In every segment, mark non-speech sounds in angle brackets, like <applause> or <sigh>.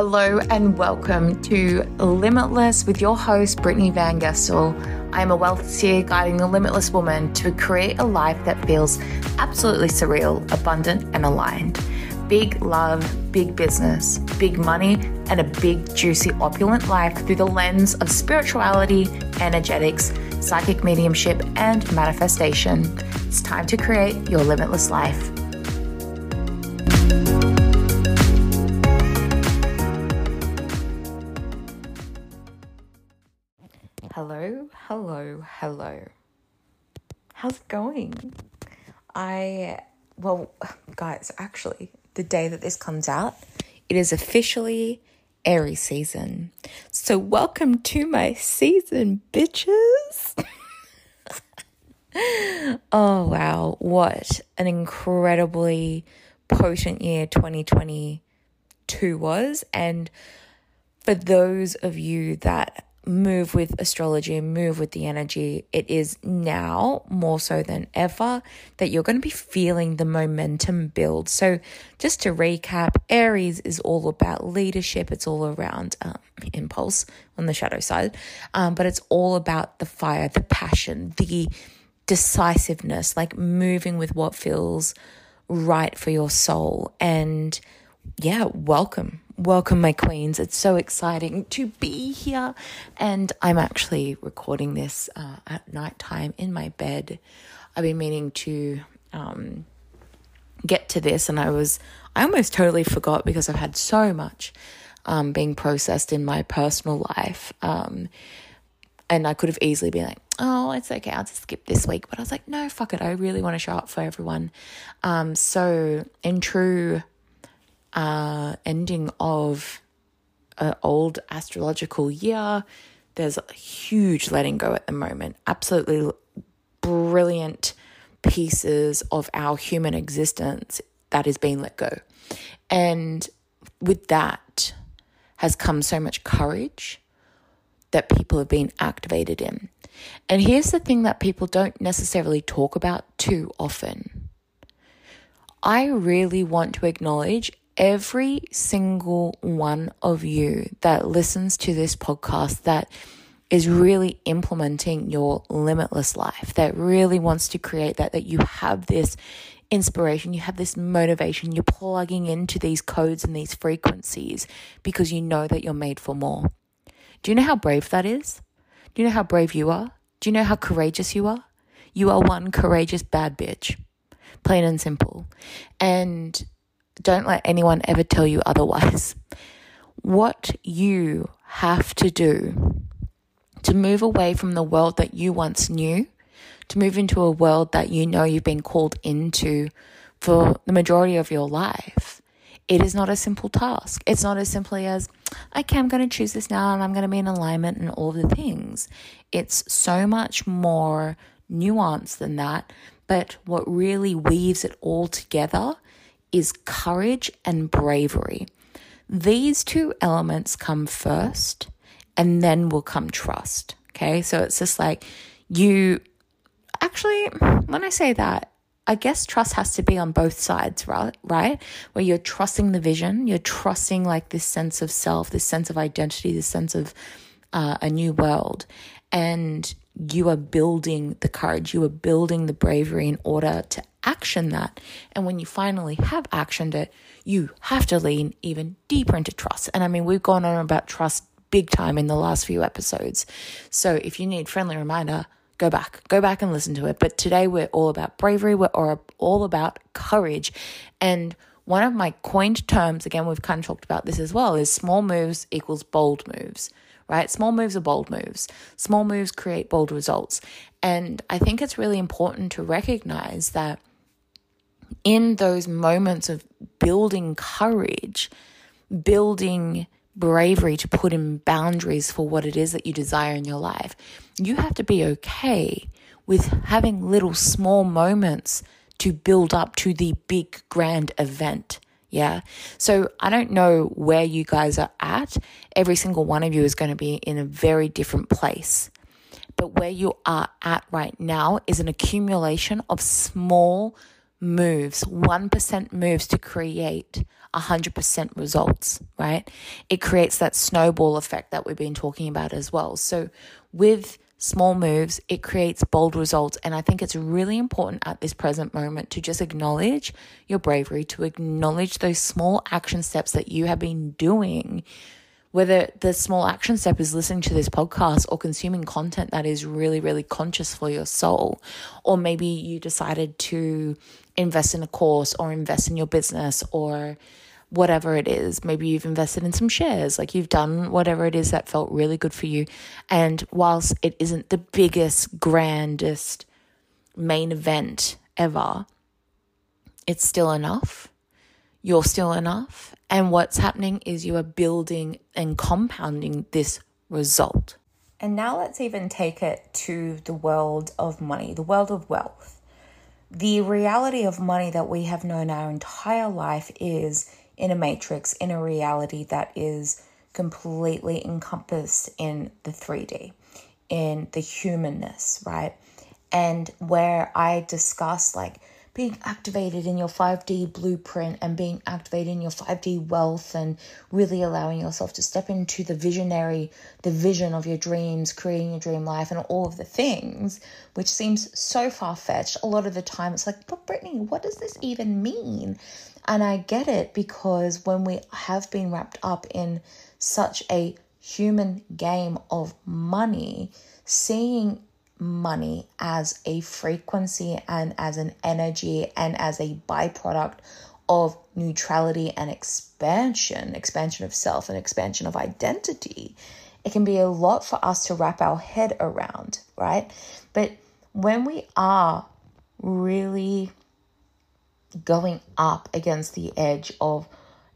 Hello and welcome to Limitless with your host, Brittney Van Gestel. I am a wealth seer guiding the limitless woman to create a life that feels absolutely surreal, abundant, and aligned. Big love, big business, big money, and a big, juicy, opulent life through the lens of spirituality, energetics, psychic mediumship, and manifestation. It's time to create your limitless life. Hello, hello, hello. How's it going? I, well, guys, actually, the day that this comes out, it is officially Aries season. So, welcome to my season, bitches. <laughs> oh, wow. What an incredibly potent year 2022 was. And for those of you that move with astrology and move with the energy, it is now more so than ever that you're going to be feeling the momentum build. So, just to recap, Aries is all about leadership, it's all around um, impulse on the shadow side, um, but it's all about the fire, the passion, the decisiveness, like moving with what feels right for your soul. And yeah, welcome Welcome, my queens. It's so exciting to be here. And I'm actually recording this uh, at nighttime in my bed. I've been meaning to um, get to this, and I was, I almost totally forgot because I've had so much um, being processed in my personal life. Um, and I could have easily been like, oh, it's okay, I'll just skip this week. But I was like, no, fuck it. I really want to show up for everyone. Um, so, in true uh, ending of an old astrological year. There's a huge letting go at the moment. Absolutely brilliant pieces of our human existence that is being let go. And with that has come so much courage that people have been activated in. And here's the thing that people don't necessarily talk about too often. I really want to acknowledge every single one of you that listens to this podcast that is really implementing your limitless life, that really wants to create that, that you have this inspiration, you have this motivation, you're plugging into these codes and these frequencies because you know that you're made for more. Do you know how brave that is? Do you know how brave you are? Do you know how courageous you are? You are one courageous bad bitch, plain and simple. And don't let anyone ever tell you otherwise. What you have to do to move away from the world that you once knew, to move into a world that you know you've been called into for the majority of your life. It is not a simple task. It's not as simply as, okay, I'm going to choose this now and I'm going to be in alignment and all the things. It's so much more nuanced than that. But what really weaves it all together is courage and bravery. These two elements come first and then will come trust. Okay. So it's just like you actually, when I say that, I guess trust has to be on both sides, right? Right? Where you're trusting the vision, you're trusting like this sense of self, this sense of identity, this sense of uh, a new world. And you are building the courage, you are building the bravery in order to action that. And when you finally have actioned it, you have to lean even deeper into trust. And I mean, we've gone on about trust big time in the last few episodes. So if you need friendly reminder, go back, go back and listen to it. But today we're all about bravery, we're all about courage. And one of my coined terms, again, we've kind of talked about this as well, is small moves equals bold moves right? Small moves are bold moves. Small moves create bold results. And I think it's really important to recognize that in those moments of building courage, building bravery to put in boundaries for what it is that you desire in your life, you have to be okay with having little small moments to build up to the big grand event. Yeah. So I don't know where you guys are at. Every single one of you is going to be in a very different place. But where you are at right now is an accumulation of small moves, 1% moves to create 100% results, right? It creates that snowball effect that we've been talking about as well. So, with small moves, it creates bold results. And I think it's really important at this present moment to just acknowledge your bravery, to acknowledge those small action steps that you have been doing whether the small action step is listening to this podcast or consuming content that is really, really conscious for your soul, or maybe you decided to invest in a course or invest in your business or whatever it is. Maybe you've invested in some shares, like you've done whatever it is that felt really good for you. And whilst it isn't the biggest, grandest main event ever, it's still enough. You're still enough. And what's happening is you are building and compounding this result. And now let's even take it to the world of money, the world of wealth. The reality of money that we have known our entire life is in a matrix, in a reality that is completely encompassed in the 3D, in the humanness, right? And where I discuss like being activated in your 5D blueprint and being activated in your 5D wealth and really allowing yourself to step into the visionary, the vision of your dreams, creating your dream life, and all of the things, which seems so far fetched. A lot of the time, it's like, but Brittney, what does this even mean? And I get it because when we have been wrapped up in such a human game of money, seeing money as a frequency and as an energy and as a byproduct of neutrality and expansion, expansion of self and expansion of identity, it can be a lot for us to wrap our head around, right? But when we are really going up against the edge of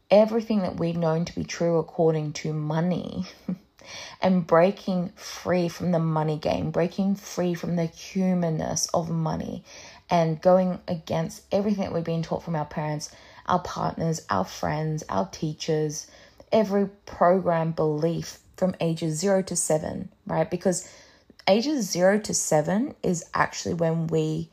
everything that we've known to be true according to money, <laughs> and breaking free from the money game, breaking free from the humanness of money, and going against everything that we've been taught from our parents, our partners, our friends, our teachers, every program belief from ages zero to seven, right? Because ages zero to seven is actually when we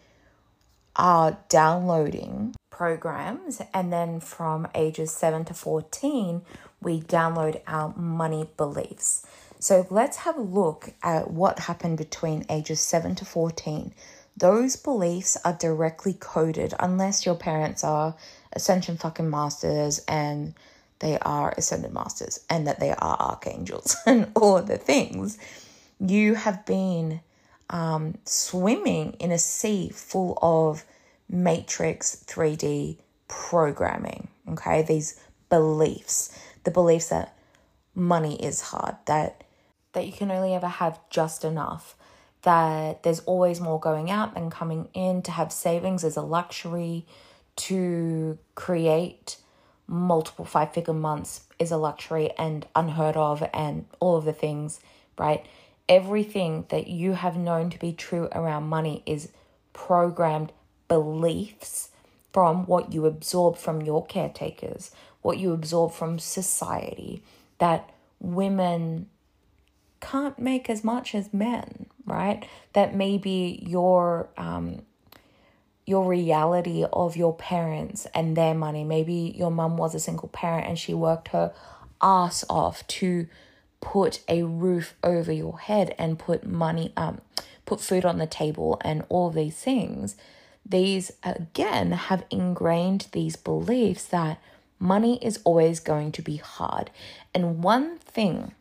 are downloading programs, and then from ages 7 to 14, we download our money beliefs. So let's have a look at what happened between ages 7 to 14. Those beliefs are directly coded unless your parents are ascension fucking masters and they are ascended masters and that they are archangels <laughs> and all the things. You have been um, swimming in a sea full of matrix 3D programming, okay? These beliefs, the beliefs that money is hard, that that you can only ever have just enough, that there's always more going out than coming in, to have savings is a luxury, to create multiple five figure months is a luxury and unheard of, and all of the things, right? Everything that you have known to be true around money is programmed beliefs from what you absorb from your caretakers, what you absorb from society, that women can't make as much as men, right? That maybe your um your reality of your parents and their money. Maybe your mum was a single parent and she worked her ass off to put a roof over your head and put money um put food on the table and all these things these again have ingrained these beliefs that money is always going to be hard. And one thing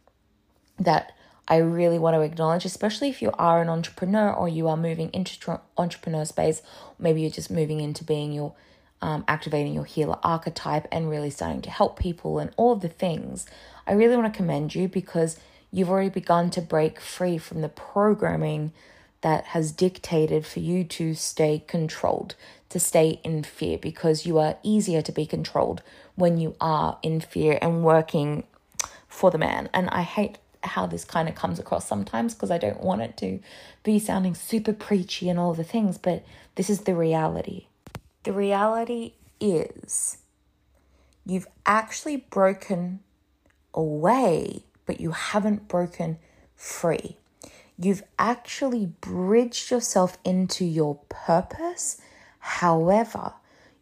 that I really want to acknowledge, especially if you are an entrepreneur or you are moving into entrepreneur space, maybe you're just moving into being your um, activating your healer archetype and really starting to help people and all the things. I really want to commend you because you've already begun to break free from the programming that has dictated for you to stay controlled, to stay in fear, because you are easier to be controlled when you are in fear and working for the man. And I hate how this kind of comes across sometimes because I don't want it to be sounding super preachy and all the things, but this is the reality. The reality is you've actually broken away, but you haven't broken free you've actually bridged yourself into your purpose. However,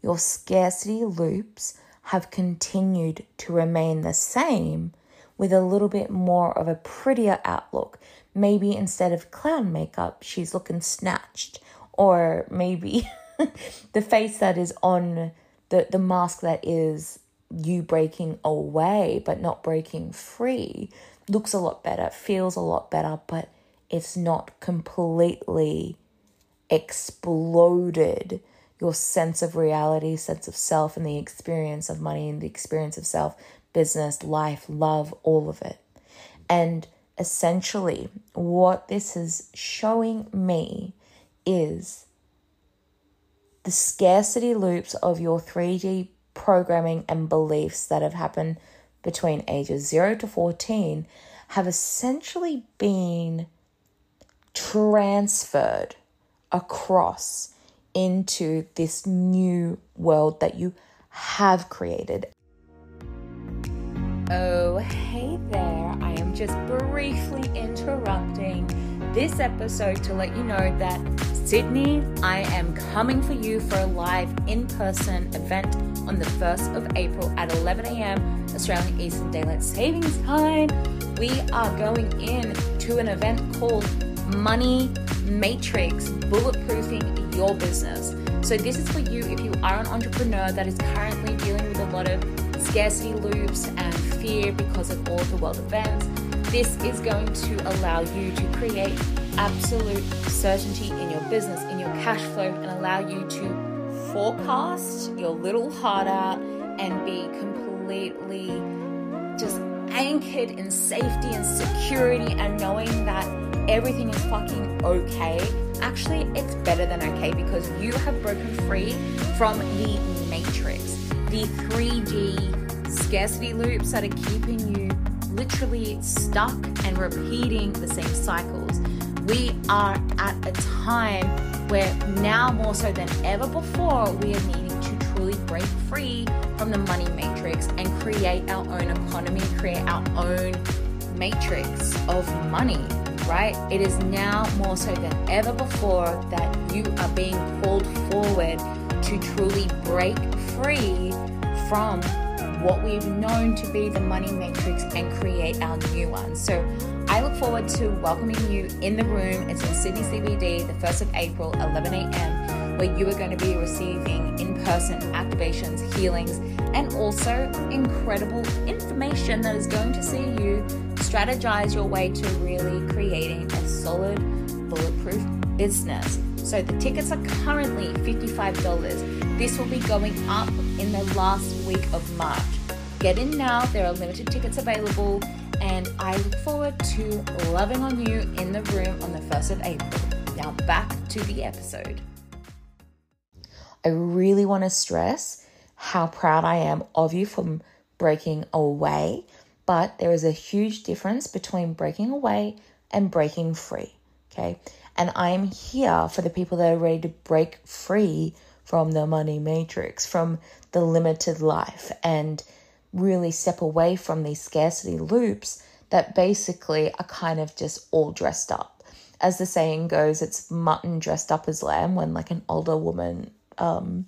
your scarcity loops have continued to remain the same with a little bit more of a prettier outlook. Maybe instead of clown makeup, she's looking snatched, or maybe <laughs> the face that is on the, the mask that is you breaking away but not breaking free looks a lot better, feels a lot better, but it's not completely exploded your sense of reality, sense of self, and the experience of money and the experience of self, business, life, love, all of it. And essentially, what this is showing me is the scarcity loops of your 3D programming and beliefs that have happened between ages 0 to 14 have essentially been transferred across into this new world that you have created. Oh, hey there. I am just briefly interrupting this episode to let you know that Sydney, I am coming for you for a live in person event on the 1st of April at 11 a.m. Australian Eastern Daylight Savings Time. We are going in to an event called Money Matrix Bulletproofing Your Business. So, this is for you if you are an entrepreneur that is currently dealing with a lot of scarcity loops and fear because of all the world events. This is going to allow you to create absolute certainty in your business, in your cash flow, and allow you to forecast your little heart out and be completely just anchored in safety and security and knowing that everything is fucking okay. Actually, it's better than okay because you have broken free from the matrix, the 3D scarcity loops that are keeping you literally stuck and repeating the same cycles. We are at a time where now more so than ever before, we are needing to truly break free from the money matrix and create our own economy, create our own matrix of money, right? It is now more so than ever before that you are being pulled forward to truly break free from what we've known to be the money matrix and create our new one. So I look forward to welcoming you in the room. It's in Sydney CBD, the 1st of April, 11 a.m., where you are going to be receiving in person activations, healings, and also incredible information that is going to see you strategize your way to really creating a solid, bulletproof business. So the tickets are currently $55. This will be going up in the last week of March. Get in now, there are limited tickets available, and I look forward to loving on you in the room on the 1st of April. Now, back to the episode. I really want to stress how proud I am of you from breaking away, but there is a huge difference between breaking away and breaking free. Okay. And I'm here for the people that are ready to break free from the money matrix, from the limited life, and really step away from these scarcity loops that basically are kind of just all dressed up. As the saying goes, it's mutton dressed up as lamb when like an older woman um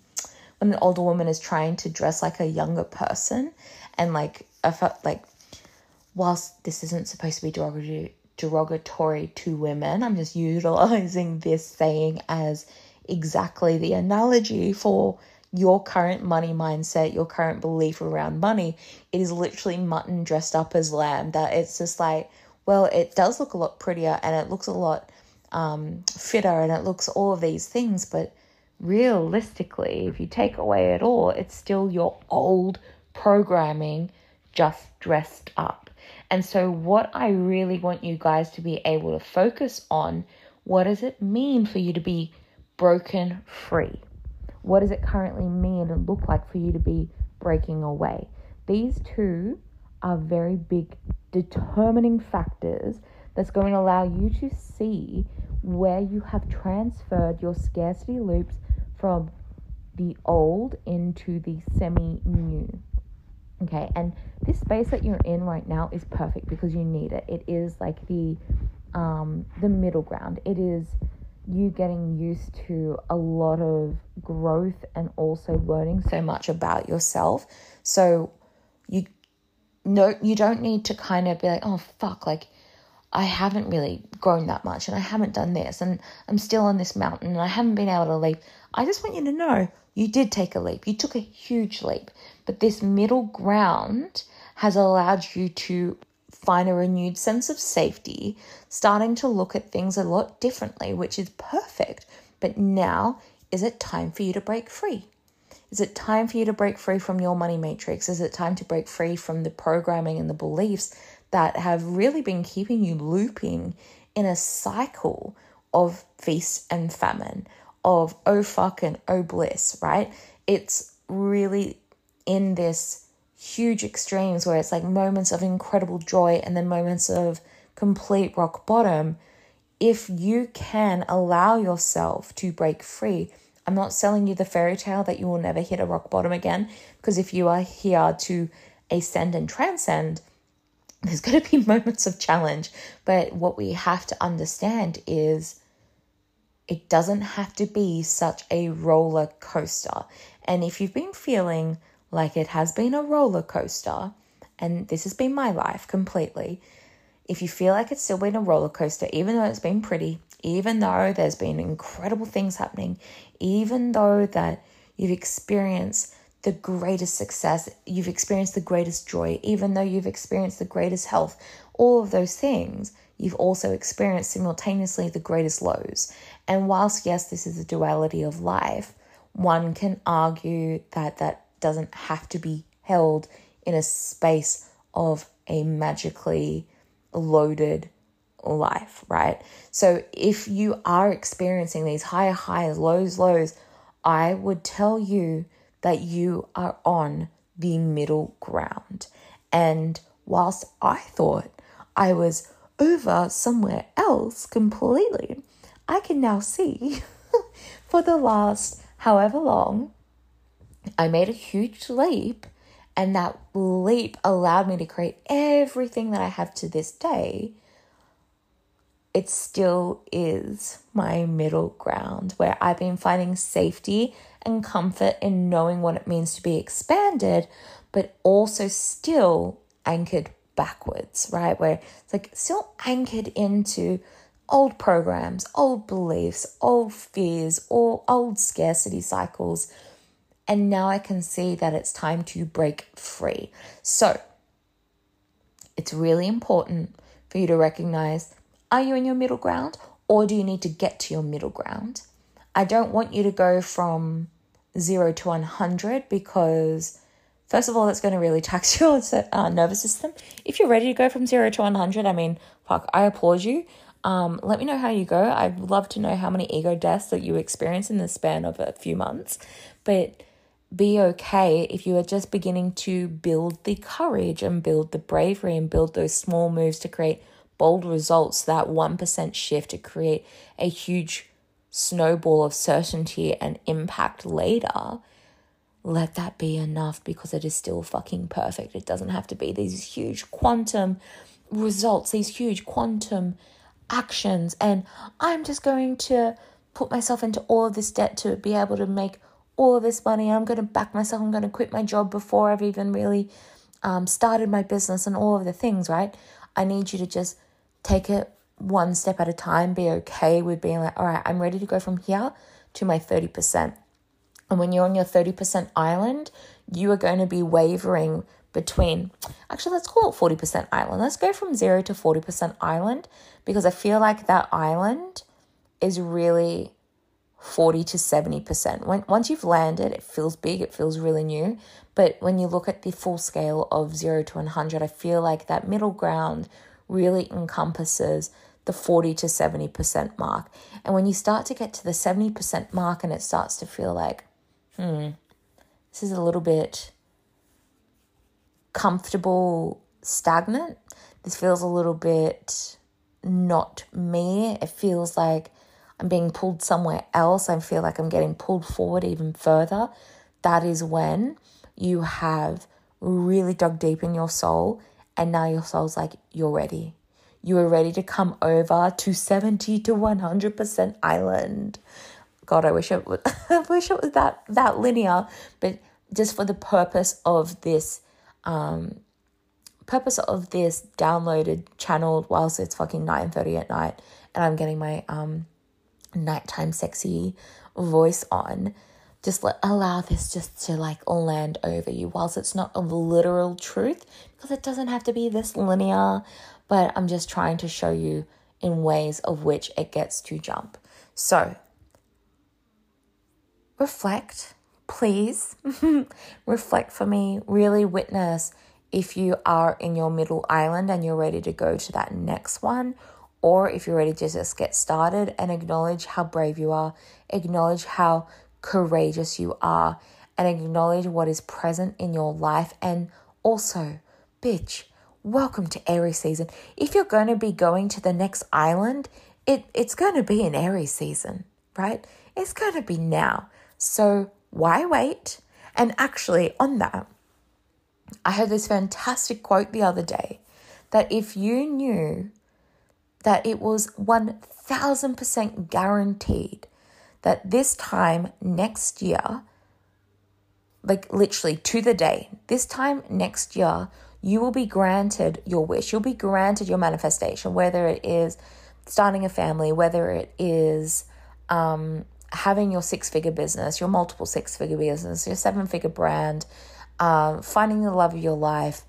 when an older woman is trying to dress like a younger person and like I felt like whilst this isn't supposed to be derogatory derogatory to women. I'm just utilizing this saying as exactly the analogy for your current money mindset, your current belief around money. It is literally mutton dressed up as lamb. That it's just like, well, it does look a lot prettier and it looks a lot um, fitter and it looks all of these things, but realistically, if you take away it all, it's still your old programming just dressed up. And so, what I really want you guys to be able to focus on what does it mean for you to be broken free? What does it currently mean and look like for you to be breaking away? These two are very big determining factors that's going to allow you to see where you have transferred your scarcity loops from the old into the semi new. Okay, and this space that you're in right now is perfect because you need it. It is like the um the middle ground. It is you getting used to a lot of growth and also learning so much about yourself. So you no you don't need to kind of be like, oh fuck, like I haven't really grown that much and I haven't done this and I'm still on this mountain and I haven't been able to leap. I just want you to know you did take a leap. You took a huge leap. But this middle ground has allowed you to find a renewed sense of safety, starting to look at things a lot differently, which is perfect. But now, is it time for you to break free? Is it time for you to break free from your money matrix? Is it time to break free from the programming and the beliefs that have really been keeping you looping in a cycle of feast and famine, of oh fuck and oh bliss, right? It's really in this huge extremes where it's like moments of incredible joy and then moments of complete rock bottom, if you can allow yourself to break free, I'm not selling you the fairy tale that you will never hit a rock bottom again, because if you are here to ascend and transcend, there's <laughs> going to be moments of challenge. But what we have to understand is it doesn't have to be such a roller coaster. And if you've been feeling like it has been a roller coaster, and this has been my life completely. If you feel like it's still been a roller coaster, even though it's been pretty, even though there's been incredible things happening, even though that you've experienced the greatest success, you've experienced the greatest joy, even though you've experienced the greatest health, all of those things, you've also experienced simultaneously the greatest lows. And whilst, yes, this is a duality of life, one can argue that that doesn't have to be held in a space of a magically loaded life, right? So if you are experiencing these high highs, lows, lows, I would tell you that you are on the middle ground. And whilst I thought I was over somewhere else completely, I can now see <laughs> for the last however long I made a huge leap, and that leap allowed me to create everything that I have to this day. It still is my middle ground where I've been finding safety and comfort in knowing what it means to be expanded, but also still anchored backwards, right? Where it's like still anchored into old programs, old beliefs, old fears, or old scarcity cycles and now I can see that it's time to break free. So it's really important for you to recognize are you in your middle ground or do you need to get to your middle ground? I don't want you to go from zero to 100 because, first of all, that's going to really tax <laughs> your uh, nervous system. If you're ready to go from zero to 100, I mean, fuck, I applaud you. Um, let me know how you go. I'd love to know how many ego deaths that you experience in the span of a few months. But be okay if you are just beginning to build the courage and build the bravery and build those small moves to create bold results, that 1% shift to create a huge snowball of certainty and impact later. Let that be enough because it is still fucking perfect. It doesn't have to be these huge quantum results, these huge quantum actions. And I'm just going to put myself into all of this debt to be able to make all of this money. I'm going to back myself. I'm going to quit my job before I've even really um, started my business and all of the things, right? I need you to just take it one step at a time, be okay with being like, all right, I'm ready to go from here to my 30%. And when you're on your 30% island, you are going to be wavering between, actually, let's call it 40% island. Let's go from zero to 40% island because I feel like that island is really 40 to 70%. When, once you've landed, it feels big, it feels really new. But when you look at the full scale of 0 to 100, I feel like that middle ground really encompasses the 40 to 70% mark. And when you start to get to the 70% mark and it starts to feel like, hmm, this is a little bit comfortable, stagnant, this feels a little bit not me. It feels like I'm being pulled somewhere else, I feel like I'm getting pulled forward even further, that is when you have really dug deep in your soul and now your soul's like, you're ready. you are ready to come over to 70 to 100% island. God, I wish it was, <laughs> I wish it was that, that linear, but just for the purpose of this, um, purpose of this downloaded channeled whilst it's fucking 9.30 at night and I'm getting my, um, nighttime sexy voice on just let allow this just to like land over you whilst it's not a literal truth because it doesn't have to be this linear but i'm just trying to show you in ways of which it gets to jump. So reflect please. <laughs> Reflect for me. Really witness if you are in your middle island and you're ready to go to that next one or if you're ready to just get started and acknowledge how brave you are. Acknowledge how courageous you are and acknowledge what is present in your life. And also, bitch, welcome to Aries season. If you're going to be going to the next island, it, it's going to be an Aries season, right? It's going to be now. So why wait? And actually, on that, I heard this fantastic quote the other day that if you knew that it was 1000% guaranteed that this time next year, like literally to the day, this time next year, you will be granted your wish. You'll be granted your manifestation, whether it is starting a family, whether it is um, having your six figure business, your multiple six figure business, your seven figure brand, um, finding the love of your life,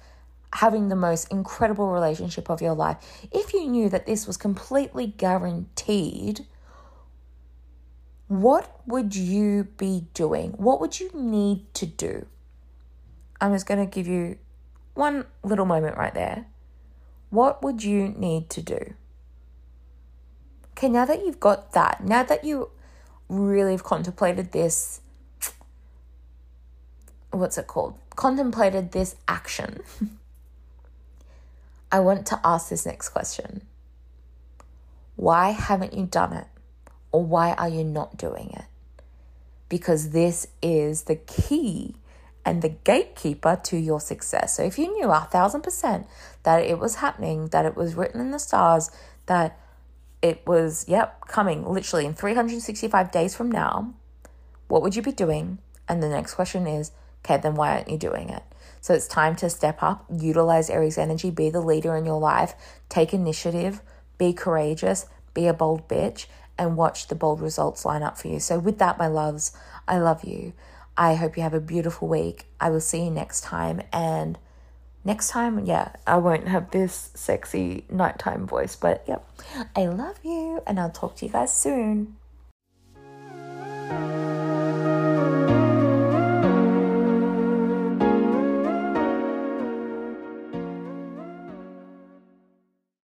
having the most incredible relationship of your life. If you knew that this was completely guaranteed, what would you be doing? What would you need to do? I'm just going to give you one little moment right there. What would you need to do? Okay, now that you've got that, now that you really have contemplated this, what's it called? Contemplated this action. <laughs> I want to ask this next question Why haven't you done it? Or why are you not doing it? Because this is the key and the gatekeeper to your success. So if you knew a thousand percent that it was happening, that it was written in the stars, that it was, yep, coming literally in 365 days from now, what would you be doing? And the next question is, okay, then why aren't you doing it? So it's time to step up, utilize Aries energy, be the leader in your life, take initiative, be courageous, be a bold bitch, and watch the bold results line up for you. So, with that, my loves, I love you. I hope you have a beautiful week. I will see you next time. And next time, yeah, I won't have this sexy nighttime voice, but yep, I love you, and I'll talk to you guys soon.